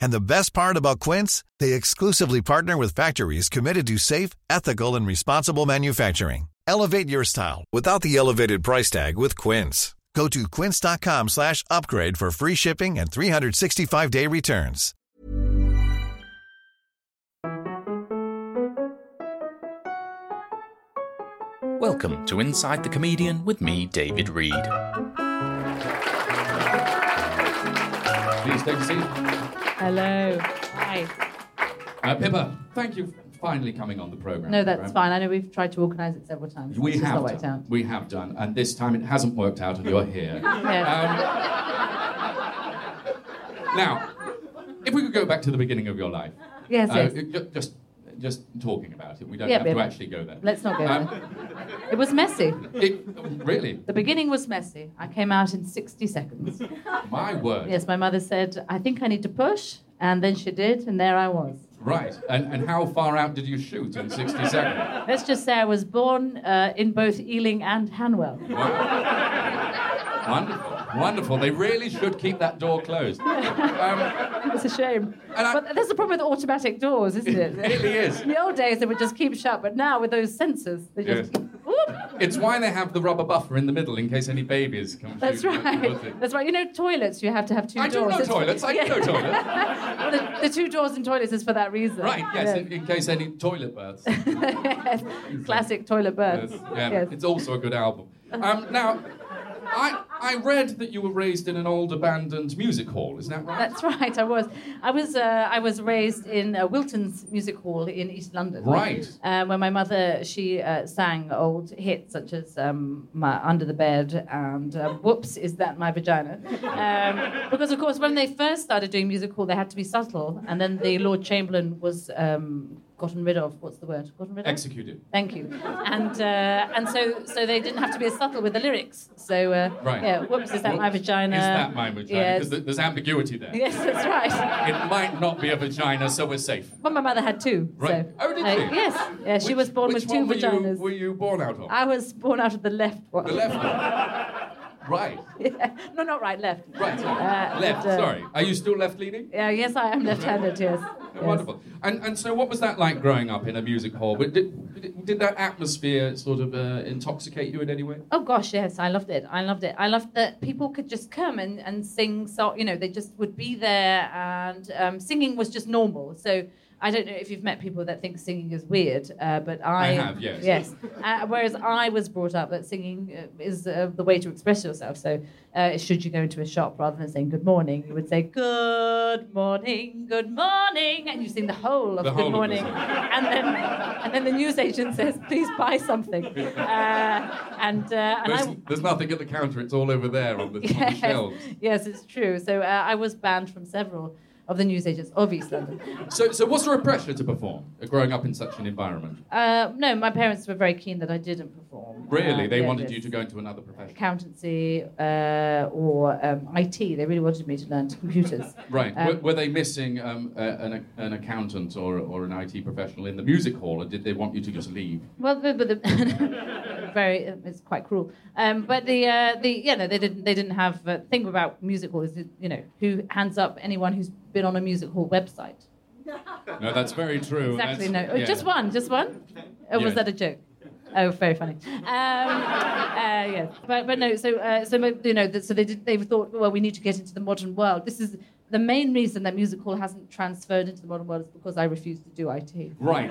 And the best part about Quince, they exclusively partner with factories committed to safe, ethical, and responsible manufacturing. Elevate your style without the elevated price tag with Quince. Go to quince.com slash upgrade for free shipping and 365-day returns. Welcome to Inside the Comedian with me, David Reed. Please take a seat. Hello. Hi. Uh, Pippa, thank you for finally coming on the program. No, that's fine. I know we've tried to organise it several times. We have done. out. We have done, and this time it hasn't worked out, and you're here. Yes. Um, now, if we could go back to the beginning of your life, yes, uh, yes. just just talking about it. We don't Yeah, have to actually go there. Let's not go Um, there. It was messy. it, really, The beginning was messy. I came out in 60 seconds. my word. Yes, my mother said, I think I need to push. And then she did, and there I was. Right. And and how far out did you shoot in 60 seconds? Let's just say I was born uh, in both Ealing and Hanwell. Wonderful. Wonderful. They really should keep that door closed. Um, It's a shame. I- but there's a problem with automatic doors, isn't it? It really is. In the old days, they would just keep shut, but now with those sensors, they just. Yes. It's why they have the rubber buffer in the middle in case any babies come That's through. right. That's right. You know, toilets, you have to have two I do doors. know It's- toilets. I do know toilets. well, the, the two doors in toilets is for that reason. Right, yes, Yeah. in, in case any toilet births. Yes. Classic toilet births. Yes, yeah, Yes. it's also a good album. Um, now, I, I read that you were raised in an old abandoned music hall, is that right? That's right. I was. I was. Uh, I was raised in uh, Wilton's Music Hall in East London. Right. Uh, where my mother she uh, sang old hits such as um, my Under the Bed and uh, Whoops Is That My Vagina? Um, because of course when they first started doing music hall they had to be subtle, and then the Lord Chamberlain was. Um, Gotten rid of. What's the word? Gotten rid of. Executed. Thank you. And uh, and so so they didn't have to be as subtle with the lyrics. So uh, Right. yeah, whoops, is that my vagina? Is that my vagina? Yes. Because there's ambiguity there. Yes, that's right. It might not be a vagina, so we're safe. But my mother had two. Right. So, Oh, did uh, she? Yes. Yeah, she Which- was born with two were vaginas. You, were you born out of? I was born out of the left one. The left one. Right. Yeah. No, not right, left. Right. Uh, left. but, uh, Sorry. Are you still left leaning? Yeah, yes, I am left-handed. Yes. Yes. Wonderful. And and so, what was that like growing up in a music hall? Did, did, did that atmosphere sort of uh, intoxicate you in any way? Oh gosh, yes, I loved it. I loved it. I loved that people could just come and, and sing. So you know, they just would be there, and um, singing was just normal. So I don't know if you've met people that think singing is weird, uh, but I, I have, yes. Yes. Uh, whereas I was brought up that singing uh, is uh, the way to express yourself. So uh, should you go into a shop rather than saying good morning, you would say good morning, good morning, and you sing the whole of The good whole of morning, song. and then and then the newsagent says please buy something, uh, and uh, and There's, I. there's nothing at the counter. It's all over there on the, on the Yes, shelves. yes, it's true. So uh, I was banned from several of the newsagents of East London. So, so what's the pressure to perform uh, growing up in such an environment? Uh, no, my parents were very keen that I didn't perform. Really, Uh, they wanted you to go into another profession. accountancy uh, or um, IT. They really wanted me to learn computers. Right. Um, were, were they missing um, a, an, an accountant or, or an IT professional in the music hall, or did they want you to just leave? Well, but, but the very it's quite cruel. Um, but the uh, the yeah no they didn't they didn't have uh, thing about music hall is that, you know who hands up anyone who's been on a music hall website. No, that's very true. Exactly. That's- No, yeah. just one, just one. Or was Yeah. that a joke? Oh, very funny. Um, uh, yes, but but no. So uh, so you know, so they did, they thought, well, we need to get into the modern world. This is the main reason that music hall hasn't transferred into the modern world is because I refuse to do IT. Right.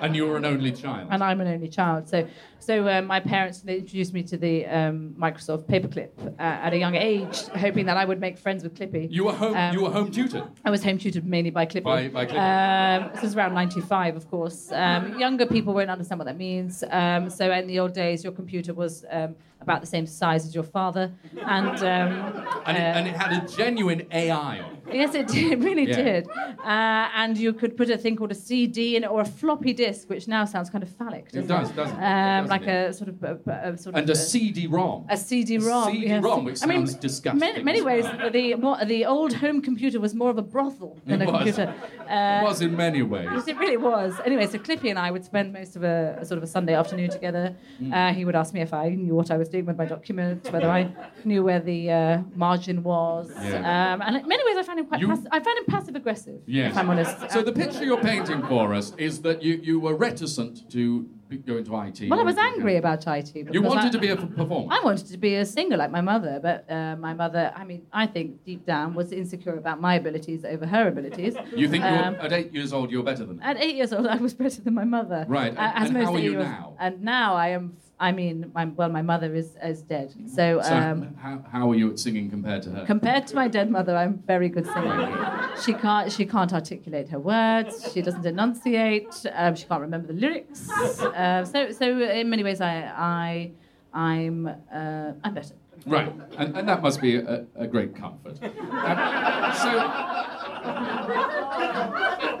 And, you were an only child. And I'm an only child. So, so uh, my parents they introduced me to the um, Microsoft Paperclip uh, at a young age, hoping that I would make friends with Clippy. you were home. Um, you were home tutored. I was home tutored mainly by Clippy. By- by Clippy. Um, this was around 95, of course. Um, younger people won't understand what that means. Um, so in the old days, your computer was um, about the same size as your father. And, um, And, it, uh, and it had a genuine AI on it. Yes, it did. It really Yeah. did. Uh, and you could put a thing called a CD in it or a floppy disk, which now sounds kind of phallic. It Doesn't does, doesn't it? Um, Doesn't like it? a sort of a, a sort And of a CD-ROM. a CD-ROM. A CD-ROM, which I mean, sounds disgusting. Many, many ways, the more, the old home computer was more of a brothel than It a was. computer. it Uh, was in many ways. Yes, it really was. Anyway, so Clippy and I would spend most of a, a sort of a Sunday afternoon together. Mm. Uh, he would ask me if I knew what I was doing with my documents, whether I knew where the uh, margin was, Yeah. um, and in many ways I found him quite. You- Pass- I found him passive aggressive. Yes. If I'm honest. So the picture you're painting for us is that you, you were reticent to go into IT. well, I was angry about IT. You wanted I- to be a performer. I wanted to be a singer like my mother, but uh, my mother, I mean, I think deep down was insecure about my abilities over her abilities. You think Um, at eight years old you were better than her? At eight years old, I was better than my mother. Right, Uh, and- as and most how are you now? And now I am. I mean, my, well, my mother is is dead. So, So um, how, how are you at singing compared to her? compared to my dead mother, I'm very good singer. She can't. She can't articulate her words. She doesn't enunciate. Um, she can't remember the lyrics. Uh, so, so in many ways, I, I, I'm, uh, I'm better. Right, and, and that must be a, a great comfort. Um, so,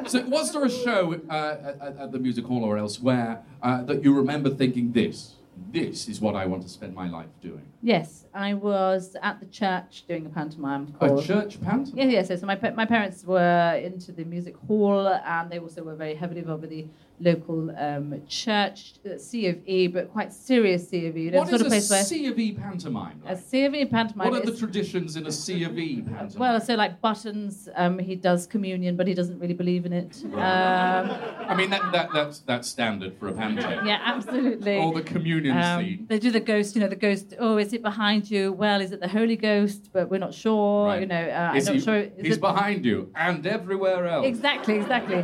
so was there a show uh, at, at the music hall or elsewhere uh, that you remember thinking this, this is what I want to spend my life doing? Yes, I was at the church doing a pantomime A church pant? Yes, yes, yes. So my, my parents were into the music hall and they also were very heavily involved with the local um, church, uh, C of E, but quite serious C of E. You know, What sort is of a place where C of E pantomime? a Like? C of E pantomime What are the traditions in a C of E pantomime? well, so like Buttons, um, he does communion, but he doesn't really believe in it. Um, I mean, that, that, that's, that's standard for a pantomime. yeah, absolutely. Or the communion Um, scene. they do the ghost, you know, the ghost. Oh, is it behind you? Well, is it the Holy Ghost? But we're not sure. Right. You know, uh, I'm he- not sure. Is he's it- behind you and everywhere else. Exactly, exactly.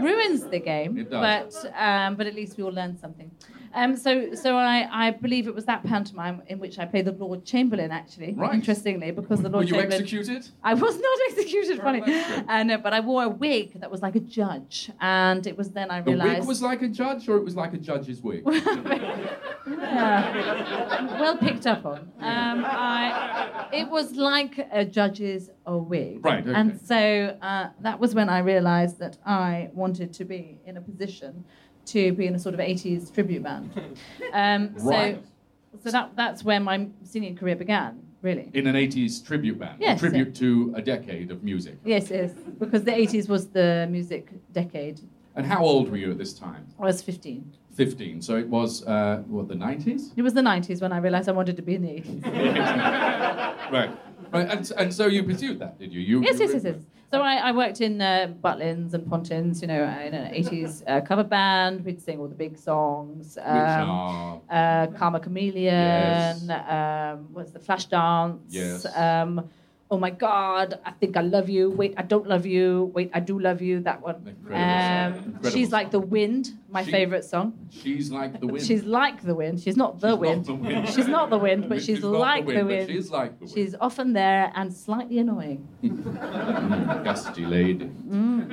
Ruins the game, It does. but um, but at least we all learn something. Um, so so I, I believe it was that pantomime in which I played the Lord Chamberlain, actually. Right. Interestingly, because the Were Lord you Chamberlain. executed? I was not executed, funny. Uh, no, but I wore a wig that was like a judge, and it was then I realised. The wig was like a judge, or it was like a judge's wig? Yeah. well picked up on. Um, I, it was like a judge's a wig. Right, okay. And so uh, that was when I realised that I wanted to be in a position to be in a sort of 80s tribute band. Um, Right. So, so that, that's where my singing career began, really. In an 80s tribute band. Yes, a tribute to a decade of music. Yes, yes, because the 80s was the music decade. And how old were you at this time? I was 15. 15. So it was, uh, what, the 90s? It was the 90s when I realised I wanted to be in the 80s. right. Right. And, and so you pursued that, did you? you Yes, you yes, yes, yes. So I, I worked in uh, Butlins and Pontins, you know, in an 80s uh, cover band. We'd sing all the big songs. Um, are. uh, Karma Chameleon, um, what's the Flash Dance? Yes. Um, oh my God, I think I love you. Wait, I don't love you. Wait, I do love you. That one. Um, she's like the wind, my She- favorite song. She's like the wind. She's like the wind. She's not the She's not wind. the wind. She's not the wind, but she's, She's not the like the wind, wind. but she is like the wind. She's often there and slightly annoying. Gusty lady. Mm.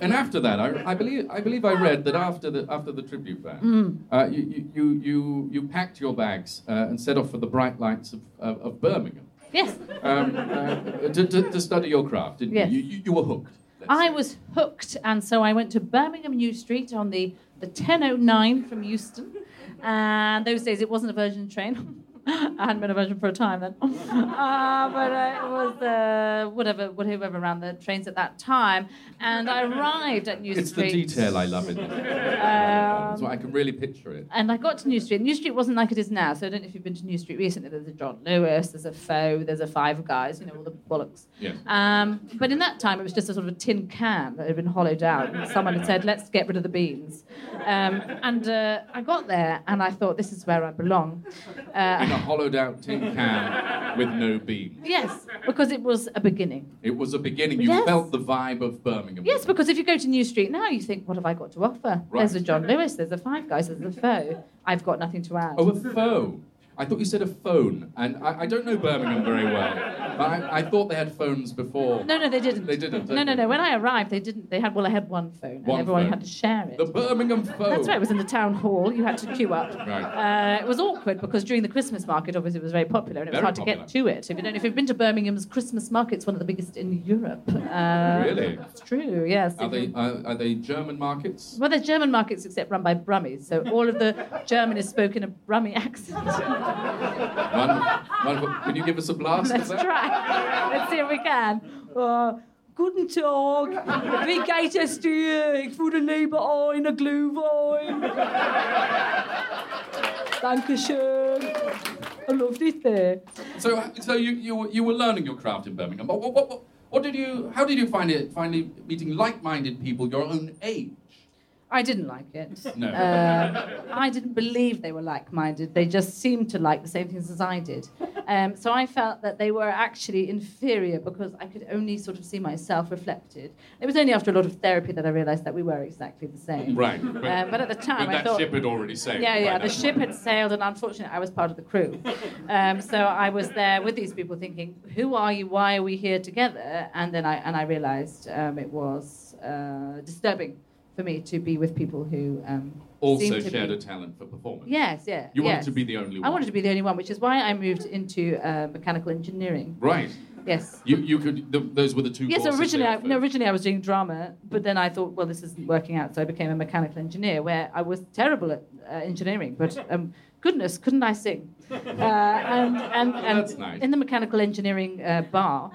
And after that, I, I believe I believe I read that after the after the tribute band, Mm. uh, you, you- you you you packed your bags uh, and set off for the bright lights of, of, of Birmingham Yes. um, uh, to, to, to study your craft, didn't Yes. you? you? You you were hooked. I say. was hooked, and so I went to Birmingham New Street on the, the 1009 from Euston. And those days it wasn't a Virgin train. I hadn't been a Virgin for a time then. Uh, but uh, it was uh, whatever, whatever ran the trains at that time. And I arrived at New Street. It's the detail I love in. Um, So I can really picture it. and I got to New Street. New Street wasn't like it is now. So I don't know if you've been to New Street recently. There's a John Lewis, there's a Foe, there's a Five Guys, you know, all the bollocks. Yes. Um, but in that time, it was just a sort of a tin can that had been hollowed out, and someone had said, "Let's get rid of the beans." Um, and uh, I got there, and I thought, "This is where I belong." In a hollowed out tin can with no beam. Yes, because it was a beginning. It was a beginning. You Yes. felt the vibe of Birmingham. Yes, because if you go to New Street now, you think, what have I got to offer? Right. There's a John Lewis, there's a Five Guys, there's a Foe. I've got nothing to add. Oh, a phone. I thought you said a phone, and I, I don't know Birmingham very well, but I, I thought they had phones before. No, no, they didn't. They didn't, No, no, no. When I arrived, they didn't. They had well, they had one phone, and everyone phone. had to share it. The Birmingham phone. That's right. It was in the town hall. You had to queue up. Right. Uh, it was awkward because during the Christmas market, obviously, it was very popular, and it was Very hard to get to it. If you don't, if you've been to Birmingham's Christmas market, it's one of the biggest in Europe. Uh, Really? It's true. Yes. Are they uh, are they German markets? Well, they're German markets except run by Brummies, so all of the German is spoken in a Brummy accent. One, one, can you give us a blast Let's try. Let's see if we can. Uh, Guten Tag. Wie geht es dir? Ich würde lieber eine Glühwein. Dankeschön. I loved it there. So, so you, you, you were learning your craft in Birmingham. But what, what, what, what did you? How did you find it? Finally meeting like-minded people your own age. I didn't like it. No. Uh, I didn't believe they were like minded. They just seemed to like the same things as I did. Um, so I felt that they were actually inferior because I could only sort of see myself reflected. It was only after a lot of therapy that I realized that we were exactly the same. Right. But, Um, but at the time, but I that thought. ship had already sailed. Yeah, yeah. The ship had sailed, and unfortunately, I was part of the crew. Um, so I was there with these people, thinking, "Who are you? Why are we here together?" And then I and I realised um, it was uh, disturbing for me to be with people who um, Also shared be, a talent for performance. Yes, yeah. You wanted yes. to be the only one. I wanted to be the only one, which is why I moved into uh, mechanical engineering. Right. Yes. You, you could. Th- those were the two. Yes, originally I, no, originally I was doing drama, but then I thought, well, this isn't working out, so I became a mechanical engineer, where I was terrible at uh, engineering, but um, goodness, couldn't I sing? Uh, and and, and That's nice. in the mechanical engineering uh, bar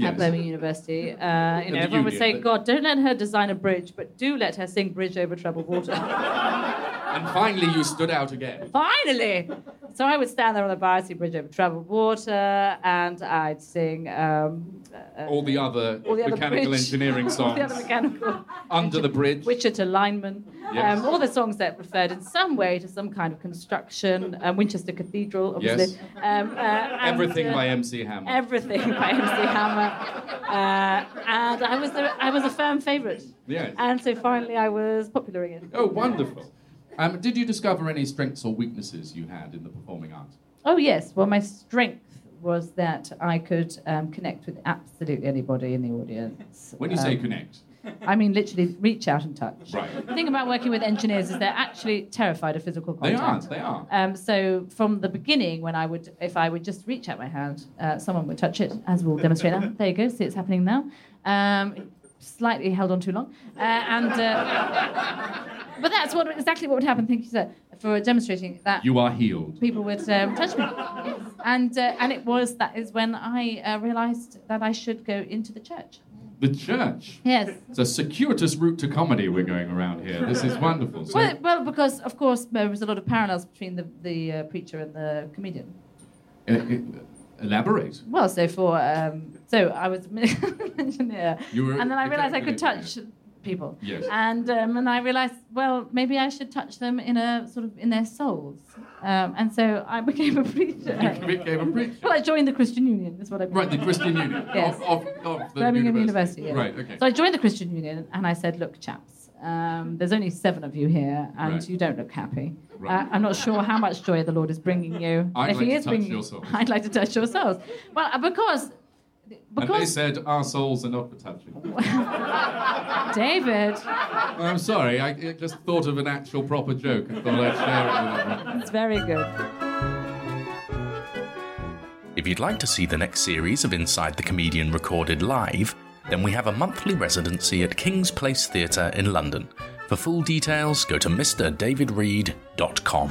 Yes. at Birmingham University, uh, you know, everyone would say, but- God, don't let her design a bridge, but do let her sing Bridge Over Troubled Water. And finally, you stood out again. Finally! So I would stand there on the bar, see Bridge Over Troubled Water, and I'd sing. Um, uh, All the other all the mechanical engineering all songs. the other mechanical. Under the Bridge. Wichita Lineman. Yes. Um, all the songs that referred in some way to some kind of construction. Um, Winchester Cathedral, obviously. Um, uh, and, Everything uh, by MC Hammer. Everything by MC Hammer. Uh, and I was, the, I was a firm favourite. Yes. And so finally I was popular again. Oh, wonderful. Um, did you discover any strengths or weaknesses you had in the performing arts? Oh, yes. Well, my strength was that I could um, connect with absolutely anybody in the audience. When you say Um, connect, I mean, literally reach out and touch. Right. The thing about working with engineers is they're actually terrified of physical contact. they are. They are. Um, so from the beginning, when I would, if I would just reach out my hand, uh, someone would touch it, as we'll demonstrate now. There you go. See, it's happening now. Um, slightly held on too long, uh, and uh, but that's what exactly what would happen. Thank you, sir, for demonstrating that You are healed. people would um, touch me. And, uh, and it was that is when I uh, realised that I should go into the church. The church. Yes. It's a circuitous route to comedy we're going around here. This is wonderful. So, Well, well, because of course there was a lot of parallels between the, the uh, preacher and the comedian. elaborate. Well, so for um, so I was an engineer, You were and then I realised I could touch people. Yes. And um, and I realised, well, maybe I should touch them in a sort of in their souls. Um, and so I became a preacher. You became a preacher. well, I joined the Christian Union. Is what I Right, the Christian Union Yes. of, of, of the Birmingham university. University. yes. Right, okay. So I joined the Christian Union and I said, look, chaps, um, there's only seven of you here and Right. you don't look happy. Right. Uh, I'm not sure how much joy the Lord is bringing you. I'd if like he to is touch bringing, your souls. I'd like to touch your souls. Well, uh, because and they said our souls are not for touching. David, I'm sorry, I I just thought of an actual proper joke and thought I'd share it with everyone. it's very good. If you'd like to see the next series of Inside the Comedian recorded live, then we have a monthly residency at King's Place Theatre in London. For full details, go to mrdavidreed.com.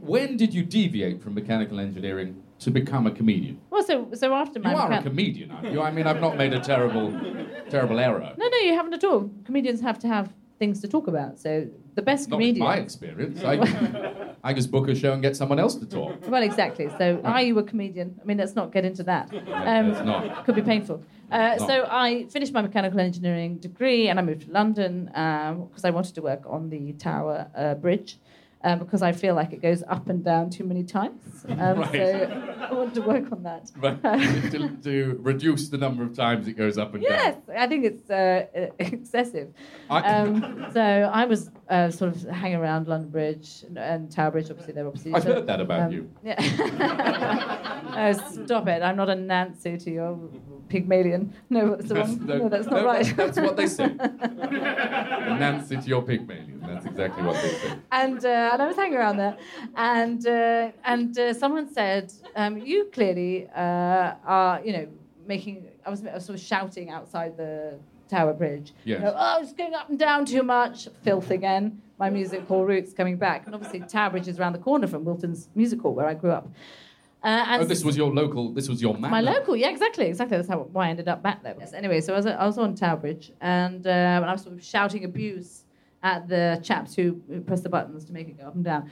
When did you deviate from mechanical engineering to become a comedian? Well, so, so after You my are a comedian, aren't you? I mean, I've not made a terrible, terrible error. No, no, you haven't at all. Comedians have to have things to talk about. So the best comedian Not comedian. my experience. I, I just book a show and get someone else to talk. Well, exactly. So, are you a comedian? I mean, let's not get into that. Um, let's not. Could be painful. Uh, so, I finished my mechanical engineering degree and I moved to London because I wanted to work on the Tower uh, Bridge. Uh, because I feel like it goes up and down too many times. Um, Right. So I want to work on that. Right. to, to reduce the number of times it goes up and Yes, down. Yes, I think it's uh, excessive. I- Um, so I was uh, sort of hanging around London Bridge and, and Tower Bridge. Obviously, they're obviously. I've heard that about um, you. Yeah. oh, stop it! I'm not a Nancy to your Pygmalion. No, that's wrong. No, that's not no, right. That's what they say. Nancy to your Pygmalion. That's exactly what they say. and uh, and I was hanging around there, and uh, and uh, someone said, um, "You clearly uh, are, you know, making." I was, I was sort of shouting outside the Tower Bridge. you know, oh, it's going up and down too much. Filth again. My music hall roots coming back, and obviously Tower Bridge is around the corner from Wilton's Music Hall, where I grew up. Uh, and Oh, this was your local. This was your man. my local, yeah, exactly, exactly. That's how why I ended up back there. Yes. Anyway, so I was, I was on Tower Bridge, and, uh, and I was sort of shouting abuse at the chaps who, who pressed the buttons to make it go up and down.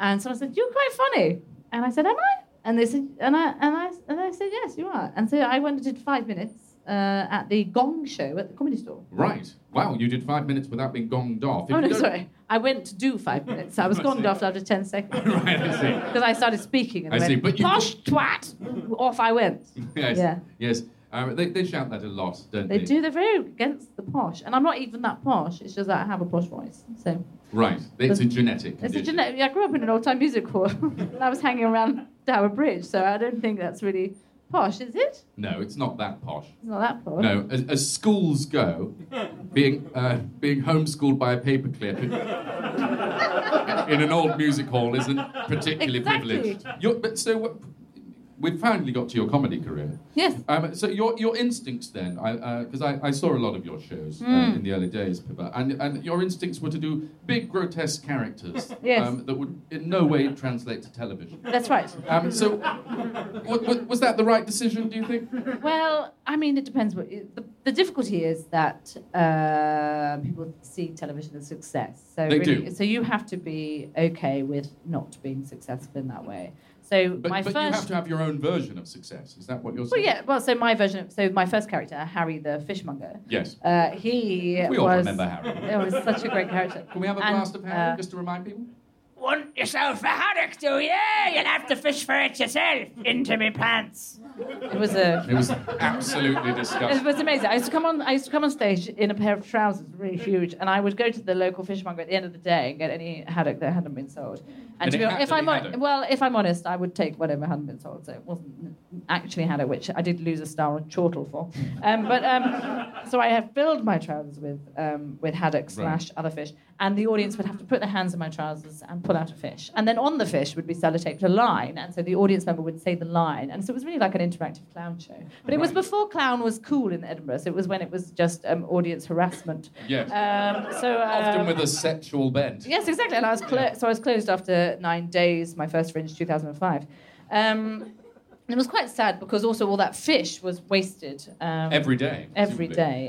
And someone said, "You're quite funny," and I said, "Am I?" And they said, and I and I and I said, "Yes, you are." And so I went and did five minutes uh, at the Gong Show at the Comedy Store. Right. Wow. You did five minutes without being gonged off. If Oh no, sorry. I went to do five minutes. I was gonged off after ten seconds right. I see. because I started speaking and I see, went, but you- "Posh twat!" Off I went. Yes. Yeah. Yes. Um, they, they shout that a lot, don't They they? do. They're very against the posh, and I'm not even that posh. It's just that I have a posh voice. So Right. It's a genetic. it's a genetic. I grew up in an old-time music hall, and I was hanging around Tower Bridge, so I don't think that's really posh, is it? No, it's not that posh. It's not that posh. No, as, as schools go, being uh, being homeschooled by a paperclip in, in an old music hall isn't particularly Exactly. privileged. You're, but so what- we've finally got to your comedy career. Yes. Um, so your your instincts then, because I, I, saw a lot of your shows uh, Hmm. in the early days, Pippa, and, and your instincts were to do big grotesque characters Yes. um, that would in no way translate to television. That's right. Um, so, wa- wa- was that the right decision? Do you think? Well, I mean, it depends. What the, the difficulty is that uh, people see television as success. So They really, do. so you have to be okay with not being successful in that way. So But, my but first. you have to have your own version of success. Is that what you're saying? Well, yeah. Well, so my version. Of, so my first character, Harry the fishmonger. Yes. Uh, he We all was. remember Harry. It was such a great character. Can we have a And, blast of Harry uh, just to remind people? Want yourself a haddock, do you? You'll have to fish for it yourself. Into me pants. It was a. It was absolutely disgusting. It was amazing. I used to come on. I used to come on stage in a pair of trousers, really huge, and I would go to the local fishmonger at the end of the day and get any haddock that hadn't been sold. And to it be had honest, if to I'm hon- well, if I'm honest, I would take whatever hadn't been sold. So it wasn't actually haddock, which I did lose a star on chortle for. Um, but um, so I have filled my trousers with um, with haddock slash other fish, and the audience would have to put their hands in my trousers and pull out a fish, and then on the fish would be sellotaped a line, and so the audience member would say the line, and so it was really like an interactive clown show. But it was before clown was cool in Edinburgh, so it was when it was just um, audience harassment. Yes. Um, so uh, Often with a sexual bent. Yes, exactly. And I was clo- so I was closed after nine days. My first fringe, 2005. Um, And it was quite sad because also all that fish was wasted. Um, Every day, Every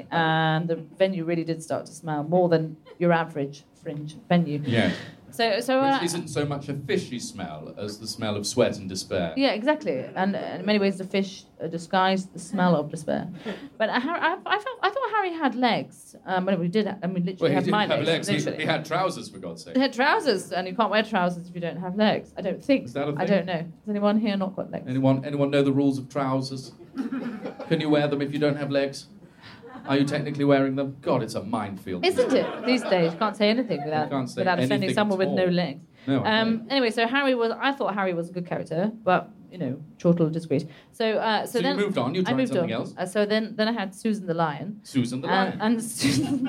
And the venue really did start to smell more than your average fringe venue. Yeah. So, so uh, Which isn't so much a fishy smell as the smell of sweat and despair. yeah, exactly. And uh, in many ways, the fish uh, disguised the smell of despair. But Harry, I, I, felt, I thought Harry had legs. Um, well, we did. I mean, literally Well, he had didn't my have legs. He, literally. he had trousers, for God's sake. He had trousers, and you can't wear trousers if you don't have legs. I don't think. Is that a I thing? I don't know. Has anyone here not got legs? Anyone, anyone know the rules of trousers? Can you wear them if you don't have legs? Are you technically wearing them? God, it's a minefield. Isn't it? These days, you can't say anything without, say without offending anything someone with no legs. No, Um, anyway, so Harry was. I thought Harry was a good character, but you know, chortle discreet. So, uh, so, So you then moved on, you I tried something on. else? Uh, so then, then I had Susan the lion. Susan the lion. and Susan.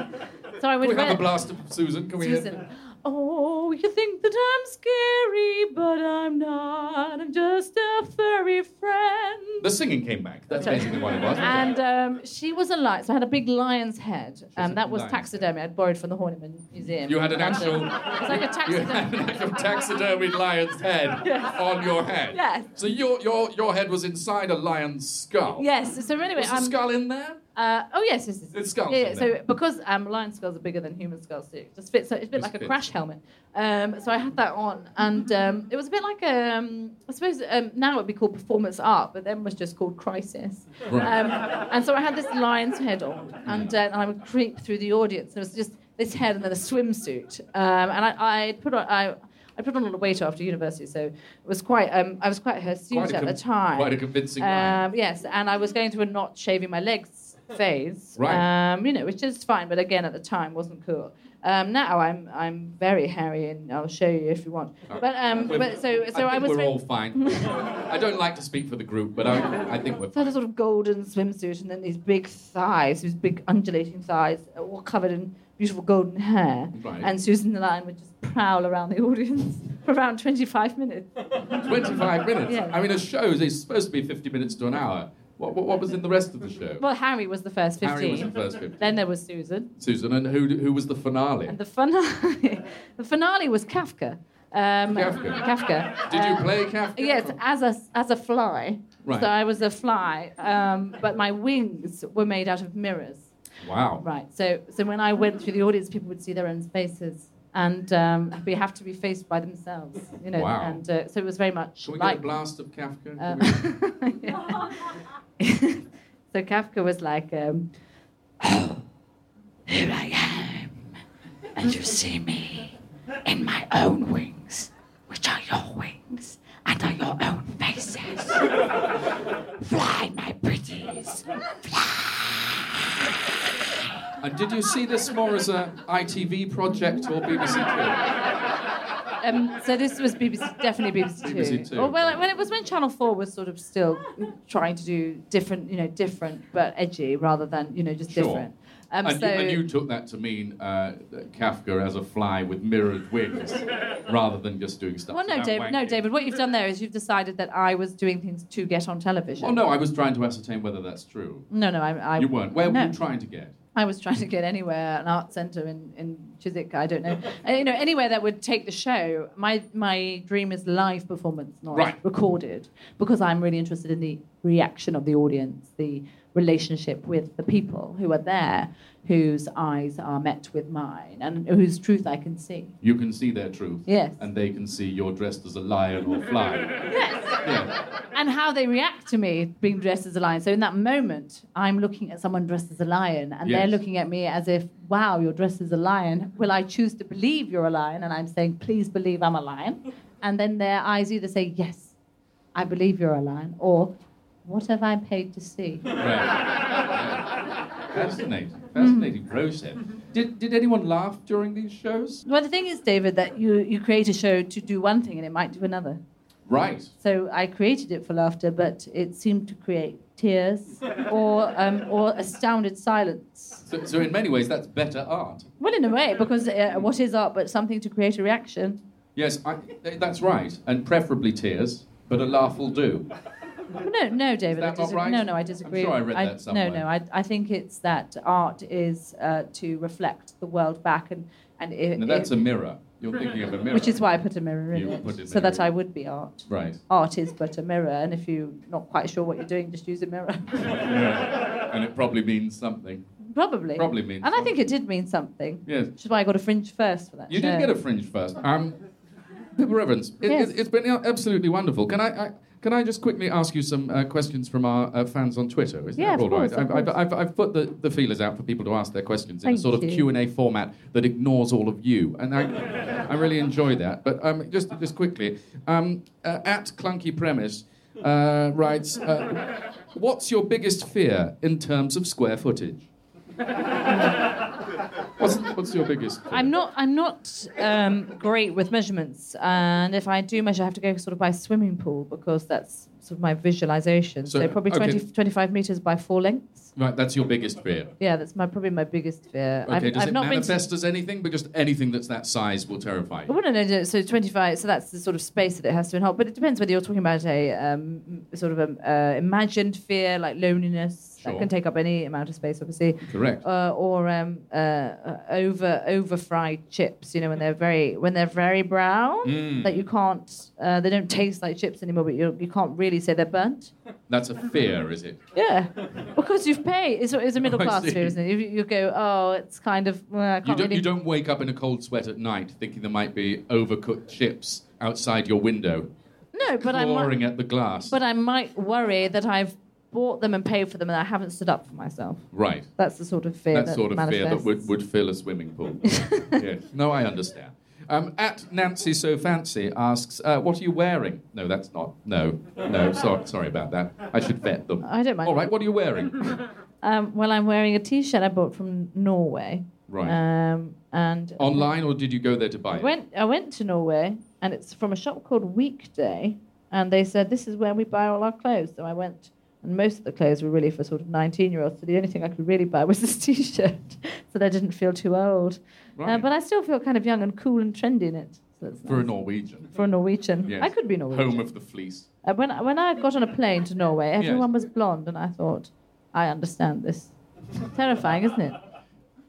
so I Can we have a blast of Susan? Can we? Susan. Oh, you think that I'm scary, but I'm not. I'm just a furry friend. The singing came back. That's Sorry. basically what it was. And um, she was a lion. So I had a big lion's head. Um, that was taxidermy. I'd borrowed from the Horniman Museum. You had an in actual. London. It was like a taxidermy. actual taxidermied lion's head on your head. Yes. So your your your head was inside a lion's skull. Yes. So anyway, Was the um, skull in there? Uh, oh yes, yes, yes. It's skulls Yeah, yeah, so because um, lion skulls are bigger than human skulls, so it just fits. It's a bit Just like a fits. crash helmet. Um, so I had that on, and um, it was a bit like a. Um, I suppose um, now it would be called performance art, but then was just called crisis. Right. Um, and so I had this lion's head on, and, uh, and I would creep through the audience. And it was just this head and then a swimsuit, um, and I, I put on. I, I put on a lot of weight after university, so it was quite. Um, I was quite hirsute Quite a at com- the time. quite a convincing. Um, yes, and I was going through a not shaving my legs phase. Right. Um, you know, which is fine, but again, at the time, wasn't cool. Um, now I'm I'm very hairy, and I'll show you if you want. But um, but so so I, I, was. we're very- all fine. I don't like to speak for the group, but I, I think we're So had a sort of golden swimsuit and then these big thighs, these big undulating thighs, all covered in beautiful golden hair. Right. And Susan the Lion would just prowl around the audience for around 25 minutes. 25 minutes. Yeah. I mean, a show is supposed to be 50 minutes to an hour. What, what, what was in the rest of the show? Well, Harry was the first 15. Harry was the first 15. Then there was Susan. Susan, and who, who was the finale? And the finale, the finale was Kafka. Um, Kafka. Kafka. Did you Um, play Kafka? Yes, as a as a fly. Right. So I was a fly, um, but my wings were made out of mirrors. Wow. Right. So so when I went through the audience, people would see their own faces, and um, we have to be faced by themselves. You know. Wow. And uh, so it was very much Can we like. get a blast of Kafka? Uh, so Kafka was like, um, "Oh, here I am, and you see me in my own wings, which are your wings, and are your own faces. Fly, my pretties, and did you see this more as a ITV project or BBC Two? Um, so this was BBC, definitely BBC Two. BBC Two. Or well, when it was when Channel Four was sort of still trying to do different, you know, different but edgy rather than you know just Sure. different. Um, and, so you, and you took that to mean uh, Kafka as a fly with mirrored wings, rather than just doing stuff. well, no, about David. No. David. What you've done there is you've decided that I was doing things to get on television. Well, no, I was trying to ascertain whether that's true. No, no, I. I you weren't. Where no. were you trying to get? I was trying to get anywhere, an art centre in, in Chiswick, I don't know. Uh, you know, anywhere that would take the show. My my dream is live performance, not Right. recorded, because I'm really interested in the reaction of the audience, the relationship with the people who are there, whose eyes are met with mine, and whose truth I can see. You can see their truth. Yes. And they can see you're dressed as a lion or fly. Yes. Yeah. And how they react to me being dressed as a lion. So in that moment, I'm looking at someone dressed as a lion, and they're looking at me as if, wow, you're dressed as a lion. Will I choose to believe you're a lion? And I'm saying, please believe I'm a lion. And then their eyes either say, yes, I believe you're a lion, or what have I paid to see? Right. Fascinating. Fascinating process. Did, did anyone laugh during these shows? Well, the thing is, David, that you, you create a show to do one thing and it might do another. Right. So I created it for laughter, but it seemed to create tears or, um, or astounded silence. So, so in many ways, that's better art. Well, in a way, because uh, what is art but something to create a reaction? Yes, I, that's right. And preferably tears, but a laugh will do. No, no, David. that I disagree. right? No, no, I I'm disagree. sure I read that No, somewhere. no, I, I think it's that art is uh, to reflect the world back, and and it, Now that's it- a mirror. You're thinking of a mirror. which is why I put a mirror in You it, a so that I would be art. Right. Art is but a mirror, and if you're not quite sure what you're doing, just use a mirror. And it probably means something. Probably. Probably means And I think it did mean something. Yes. Which is why I got a fringe first for that. You show. did get a fringe first. Um, Pippa Evans, it, Yes. it, has been absolutely wonderful. Can I, I can I just quickly ask you some uh, questions from our uh, fans on Twitter? Is Yeah, that of all right? course, of I've, I've. I've, put the, the feelers out for people to ask their questions in a Thank sort of. Q and A format that ignores all of you, and I, I really enjoy that. But um, just just quickly, um, uh, at Clunky Premise uh, writes, uh, "What's your biggest fear in terms of square footage?" what's, what's your biggest? Fear? I'm not. I'm not um, great with measurements, and if I do measure, I have to go sort of by swimming pool because that's sort of my visualization. So, So, probably okay. 20, 25 meters by four lengths. Right, that's your biggest fear. Yeah, that's my probably my biggest fear. Okay, I've, does I've it not been. To, manifest as anything? Because anything that's that size will terrify I you. wouldn't know. So 25. So that's the sort of space that it has to involve. But it depends whether you're talking about a um, sort of a uh, imagined fear like loneliness Sure. that can take up any amount of space, obviously. Correct. Uh, or um, uh, uh, over over fried chips. You know when they're very when they're very brown Mm. that you can't. Uh, they don't taste like chips anymore, but you you can't really say they're burnt. That's a fear, is it? Yeah, because you've paid. It's, it's a middle class fear, isn't it? You, you go, oh, it's kind of. Well, You don't, really. you don't wake up in a cold sweat at night thinking there might be overcooked chips outside your window, no, but I'm clawing at the glass. But I might worry that I've bought them and paid for them and I haven't stood up for myself. right. That's the sort of fear That that sort of fear that would, would fill a swimming pool. yes. No, I understand. Um, at Nancy So Fancy asks, uh, "What are you wearing?" No, that's not. No, no. Sorry, sorry about that. I should vet them. I don't mind. All right. What are you wearing? Um, well, I'm wearing a T-shirt I bought from Norway. Right. Um, and Online, or did you go there to buy I it? went. I went to Norway, and it's from a shop called Weekday, and they said this is where we buy all our clothes. So I went, and most of the clothes were really for sort of 19-year-olds. So the only thing I could really buy was this T-shirt, so that I didn't feel too old. Uh, but I still feel kind of young and cool and trendy in it. So For a. Norwegian. For a Norwegian. Yes. I could be Norwegian. Home of the fleece. Uh, when, I- when I got on a plane to Norway, Yes. everyone was blonde, and I thought, I understand this. Terrifying, isn't it?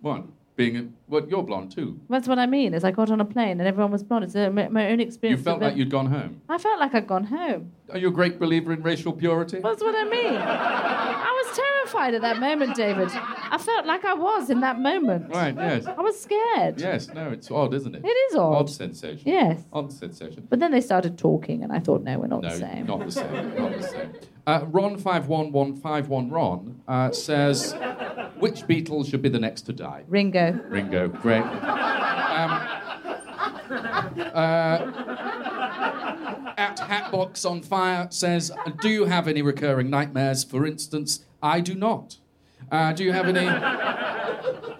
What? Being a, well, you're blonde too. That's what I mean. Is I got on a plane and everyone was blonde. It's my, my own experience. You felt like you'd gone home. I felt like I'd gone home. Are you a great believer in racial purity? That's what I mean. I was terrified at that moment, David. I felt like I was in that moment. Right. Yes. I was scared. Yes. No. It's odd, isn't it? It is odd. Odd sensation. Yes. Odd sensation. But then they started talking, and I thought, no, we're not No, the same. not the same. Not the same. Uh, Ron five one one five one Ron uh, says, which Beatle should be the next to die? Ringo. Ringo. Great. Um, uh, at Hatbox on Fire says, do you have any recurring nightmares? For instance, I do not. Uh, do you have any?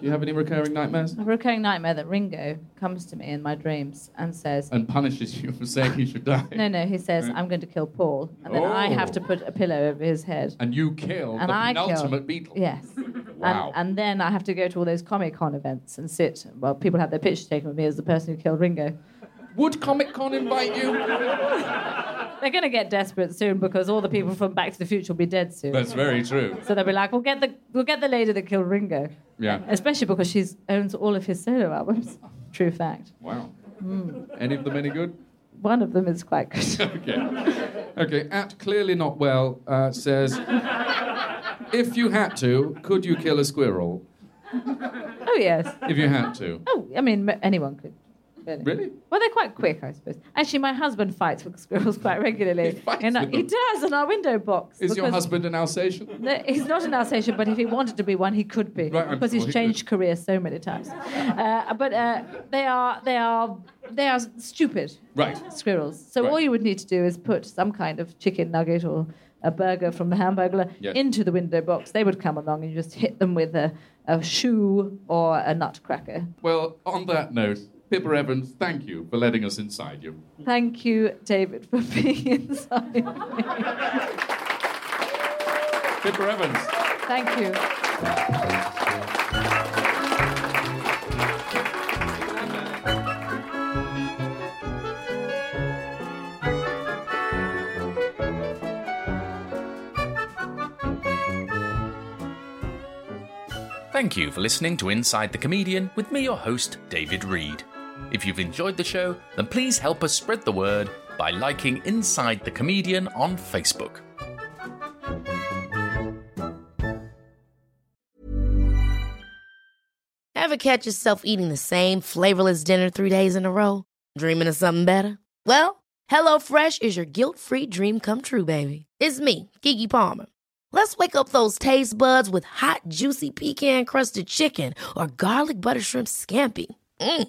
Do you have any recurring nightmares? A recurring nightmare that Ringo comes to me in my dreams and says, And punishes you for saying he should die. No, no, he says, I'm going to kill Paul. And then I have Oh. to put a pillow over his head. And you kill And the I kill- penultimate Beatle. Yes. Wow. And, and then I have to go to all those Comic Con events and sit. Well, people have their pictures taken with me as the person who killed Ringo. Would Comic Con invite you? They're going to get desperate soon because all the people from Back to the Future will be dead soon. That's very true. So they'll be like, "We'll get the we'll get the lady that killed Ringo." Yeah. Especially because she owns all of his solo albums. True fact. Wow. Hmm. Any of them any good? One of them is quite good. Okay. Okay. At clearly not well uh, says, if you had to, could you kill a squirrel? oh yes. If you had to. Oh, I mean, anyone could. Really? Well, they're quite quick, I suppose. Actually, my husband fights with squirrels quite regularly. He fights our- he does in our window box. Is your husband an Alsatian? No, he's not an Alsatian, but if he wanted to be one, he could be Right, I'm because he's sure he changed career so many times. Uh, but uh, they are they are they are stupid Right. squirrels. So Right. all you would need to do is put some kind of chicken nugget or a burger from the hamburger Yes. into the window box. They would come along and you just hit them with a, a shoe or a nutcracker. Well, on that note, Pippa Evans, thank you for letting us inside you. Thank you, David, for being inside me. Pippa Evans. Thank you. Thank you for listening to Inside the Comedian with me, your host, David Reed. If you've enjoyed the show, then please help us spread the word by liking Inside the Comedian on Facebook. Ever catch yourself eating the same flavorless dinner three days in a row? Dreaming of something better? Well, HelloFresh is your guilt free dream come true, baby. It's me, Keke Palmer. Let's wake up those taste buds with hot, juicy pecan crusted chicken or garlic butter shrimp scampi. Mm.